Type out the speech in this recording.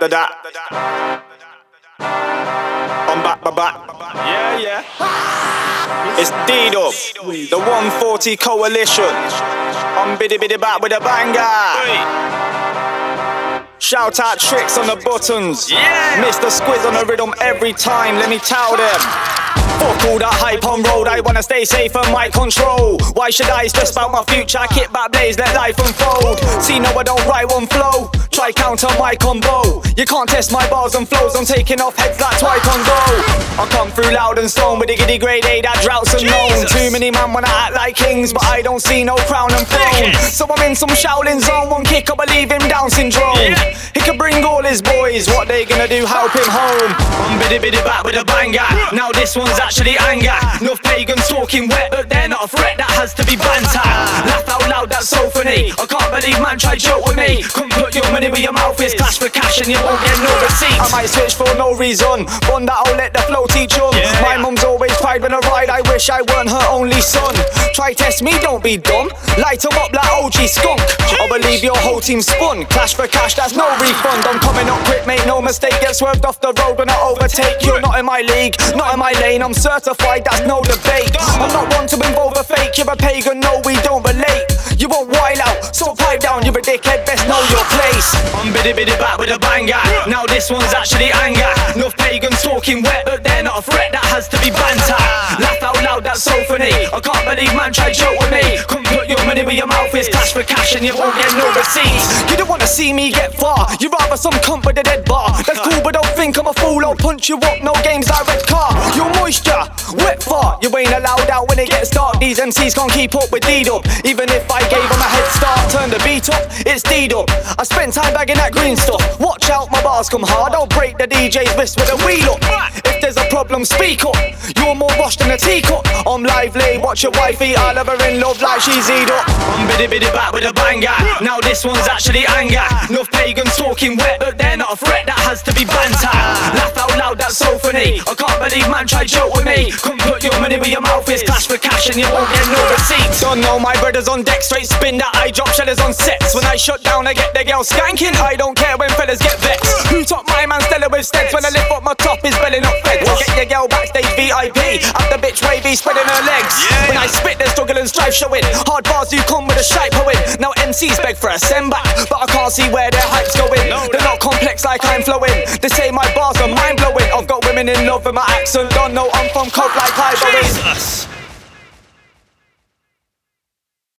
da da. I'm back, back, back. Yeah, yeah. It's D-Dub, the 140 Coalition. I'm biddy biddy back with a banger. Shout out tricks on the buttons. Yeah. Mr. Squiz on the rhythm every time, let me tell them. Fuck all that hype on road, I wanna stay safe and my control. Why should I stress about my future? I kick back blaze, let life unfold. See, no, I don't write one flow. Try counter my combo. You can't test my bars and flows, I'm taking off heads like Taekwondo. I come through loud and stone with a giddy grade A that droughts and known. Too many man wanna act like kings, but I don't see no crown and throne. So I'm in some Shaolin zone, one kick, I believe him down syndrome. His boys, what they gonna do? Help him home. I'm biddy biddy back with a banger. Now this one's actually anger. Enough pagans talking wet, but they're not a threat, that has to be banter. Laugh out loud, that's so funny. I can't believe man tried joke with me. Come put your money where your mouth is, clash for cash and you won't get no receipts. I might switch for no reason, one that I'll let the flow teach on. Yeah. My mum's always cried when I ride, I wish I weren't her only son. Try test me, don't be dumb. Light 'em up like OG skunk. I believe your whole team spun. Clash for cash, that's no refund. I'm coming up quick, make no mistake. Get swerved off the road when I overtake. You're not in my league, not in my lane. I'm certified, that's no debate. I'm not one to involve a fake. You're a pagan, no, we don't relate. So pipe down. You're a dickhead, best know your place. I'm biddy biddy back with a banger. Now this one's actually anger. Enough pagans talking wet, but they're not a threat. That has to be banter. Laugh out loud, that's so funny. I can't believe man tried joke with me. Come put your money where your mouth is. Cash for cash and you won't get no receipts. You don't wanna see me get far. You rather some cunt with a dead bar. That's cool, but don't think I'm a fool. I'll punch you up. No games like red car. Your moisture, wet fart. You ain't allowed out when it gets dark. These MCs can't keep up with D-Dub. Even if I gave them a head start, turn the beat up, it's D-Dub. I spent time bagging that green stuff. Watch out, my bars come hard. I'll break the DJ's wrist with a wheel up. If there's a problem, speak up. You're more washed than a teacup. I'm lively, watch your wifey. I love her in love like she's Eid up. I'm biddy biddy back with a banger. Now this one's actually anger. Enough pagans talking wet, but they're not a threat. That has to be banter. Laugh out loud, that's so funny. I can't believe man tried joke with me. Come put your money where your mouth cash and you won't get no receipts. Don't know my brothers on deck, straight spin that I drop shellers on sets. When I shut down, I get the girl skanking. I don't care when fellas get vexed. Who top my man Stella with steads? When I lift up my top, is belly not fed. Get your girl backstage VIP. Up the bitch wavy, spreading her legs. When I spit, there's struggle and strife showing. Hard bars, you come with a shape poet. Now MCs beg for a send back, but I can't see where their hype's going. They're not complex like I'm flowing. They say my bars are mind blowing. I've got women in love with my accent. Don't know I'm from coke like Ivory. Jesus.